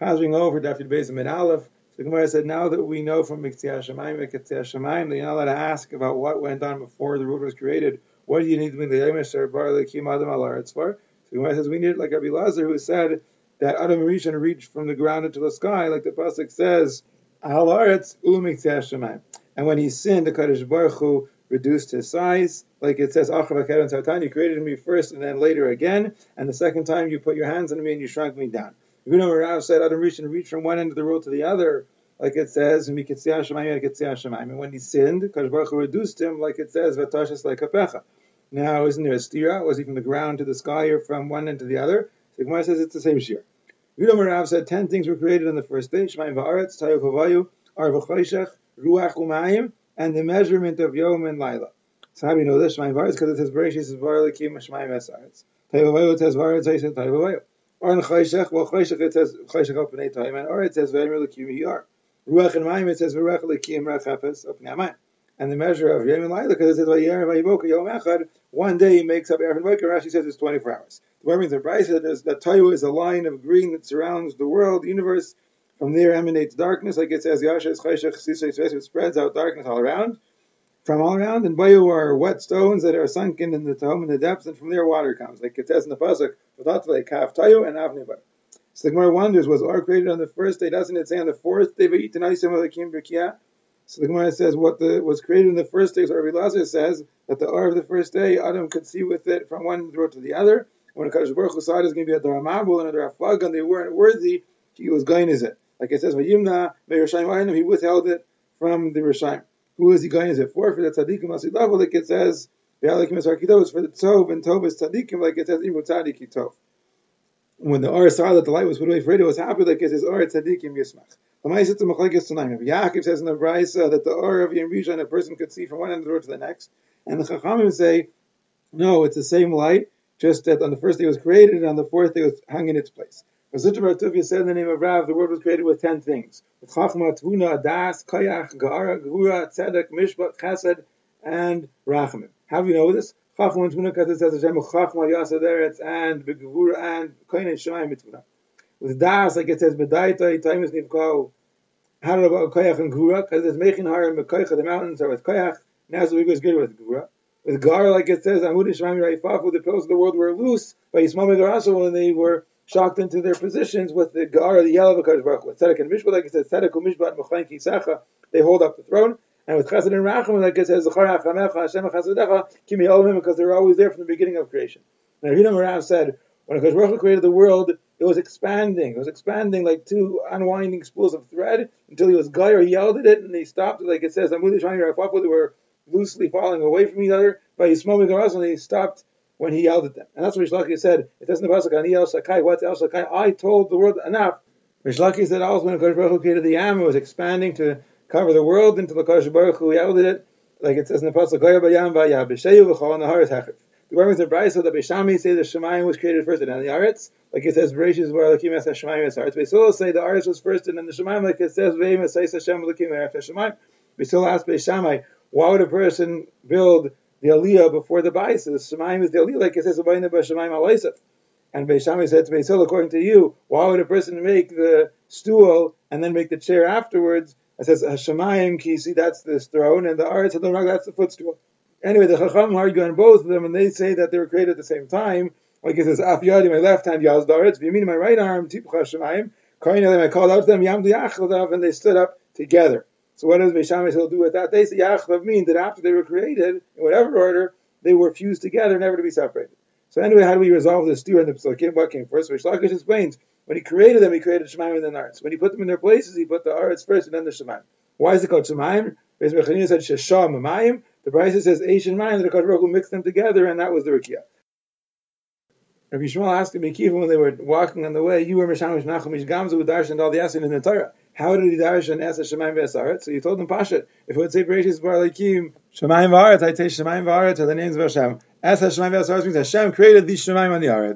Chazing over Dafid Beis Min Aleph. The Gemara said, now that we know from Miktiyah Shemaim, Miktiyah Shemaim, that you're not allowed to ask about what went on before the world was created. What do you need to bring the Yemesh or Bar Lekim Adam Al Aretz for? So the Gemara says, we need it like Rabbi Lazar, who said that Adam Rishon reached from the ground into the sky, like the pasuk says, Al Aretz Ulu Miktiyah Shemaim. And when he sinned, the Kaddish Baruch Hu reduced his size, like it says, Achav and Satan, you created me first and then later again, and the second time you put your hands on me and you shrunk me down. Though Rav said Adam Rishon reached from one end of the world to the other, like it says, and when he sinned, Kadosh Baruch Hu reduced him, like it says, Vatashas like Kapecha. Now, isn't there a stira? Was he from the ground to the sky or from one end to the other? The Gemara says it's the same shear. Yudam Rav said ten things were created on the first day: Shemaim va'aretz, Tayu v'vayu, Ar v'choshech, Ruach u'mayim, and the measurement of Yom and Laila. So how do you know this? Shemaim va'aretz because it says var lekim Shemaim esaretz. Tayu v'vayu it says va'aretz, it says V'vayu. Or well, Chayshech it says Chayshech up in time, or it says Vaymer Lekim Yar. Ruach and Mayim it says Ruach Rachafes up in And the measure of Yom and because it says Vayer Vayivoka Yom Echad, one day he makes up Erev and Boker, Rashi says it's 24 hours. The way means the that Tayu is a line of green that surrounds the world, the universe. From there emanates darkness, like it says Yashes Chayshech Sisay it spreads out darkness all around from all around, and Bayu are wet stones that are sunken in the Tahom in the depths, and from there water comes. Like it says in the Pasuk, Kaf Tayu and Avnei Bayu. So the Gemara wonders, was Or created on the first day? Doesn't it say on the fourth day? So the Gemara says what the, was created in the first day, so Rabbi Lazar says that the Or of the first day, Adam could see with it from one road to the other. When Kaddish Baruch Hu saw it was going to be a Daramabul and a Daraflag, and they weren't worthy, he was going as it. Like it says, Be'Rishayim he withheld it from the Rishayim. Who is he going as it for? For the tzaddikim asidavu, like it says, Be'alikim is harkitos, for the tov, and tov is tzaddikim, like it says, imu tzaddiki tov. When the Or saw that the light was put away for it, it was happy, like it says, Or tzaddikim yismach. Yaakov says in the Brisa that the Or of Yom Rishon, a person could see from one end of the road to the next. And the Chachamim say, no, it's the same light, just that on the first day it was created, and on the fourth day it was hung in its place. Zittra Bar Tuvia said in the name of Rav, the world was created with ten things. With Chachma, Tvuna, Das, Kayach, Ga'ara, Gevura, Tzedek, Mishpat, Chesed, and Rachamim. How do you know this? Chachma and Tvuna, because it says Hashem, Chachma, Yasad Eretz, and Begevura, and Koyin and Shemayim Mitvuna. With Das, like it says, Bedaita, Taimus Nivkau. How do about Kayach and Gevura? Because it's Mechin Har and Mekoycha, the mountains are with Kayach. Now so we go good with Gevura. With Gar, like it says, Amud Shemayim Raifafu, the pillars of the world were loose by Yismam Garasa when they were shocked into their positions with the Gar, the Yellow of Baruch with Tzedek and Mishpat, like it says, Tzedek Mishpat Mechain Kisacha, they hold up the throne. And with Chesed and Racham, like it says, Zachar HaChamecha, Hashem HaChasedecha, Kimi Elohim, because they're always there from the beginning of creation. Now, Ravina Rav said, when Hakadosh Baruch Hu created the world, it was expanding. It was expanding like two unwinding spools of thread until he was Gayer, he yelled at it, and he stopped like it says, Amudi Shani they were loosely falling away from each other, by Yismom and they stopped when he yelled at them. And that's what Rishlaki said. It doesn't about Ani El Sakai, what's El Sakai? I told the world enough. Rishlaki said also when Kodesh Baruch Hu created the Yam, it was expanding to cover the world until the Kodesh Baruch Hu yelled at it, like it says in the Pasuk, Goya Bayam Vaya, B'Sheyu V'chol Nahar Hechef. The Gemara in Brisa that Beishami say the Shemayim was created first and then the Aretz, like it says, Bereshis where Lakim Es Shemayim Es Aretz. Still say the Aretz was first and then the Shemayim, like it says, Ve'im Es Hashem Lakim after Shemayim. We still ask Beishamai, why would a person build the aliyah before the. The shemaim is the aliyah, like it says, "Abayna b'shemaim alaysef." And Beishamai said to Beisil, according to you, why would a person make the stool and then make the chair afterwards? It says Hashemayim kisi, that's this throne, and the Aretz Hadon that's the footstool. Anyway, the Chacham argue on both of them, and they say that they were created at the same time. Like it says, Af Yadi, my left hand, Yaz Daretz, V'yamin, my right arm, Tipuch Hashemayim. Kain I called out to them, Yamdi Achadav, and they stood up together. So what does Beishamai will do with that? They say Yachvav mean that after they were created, in whatever order, they were fused together, never to be separated. So anyway, how do we resolve this steer in the Pesukim? What came first? Rish Lakish explains, when he created them, he created Shemaim and then Arts. When he put them in their places, he put the Arts first and then the Shemaim. Why is it called Shemaim? Beis Mechanina said Sheshah Mamayim. The Brisa says Eish and Mayim, the Baruch mixed them together, and that was the Rikia. Rabbi Shmuel asked him, when they were walking on the way, you were Mishamish Nachum Gamzu Udarshan and all the Yasin in the Torah. How did he darshan ask Shemaim v'Asaret? So he told him Pashat. If it would say Bereshis Bar Lekim Shemaim v'Aretz, I take Shemaim v'Aretz are the names of Hashem. As Shemaim v'Asaret means Hashem created these Shemaim on the Aretz.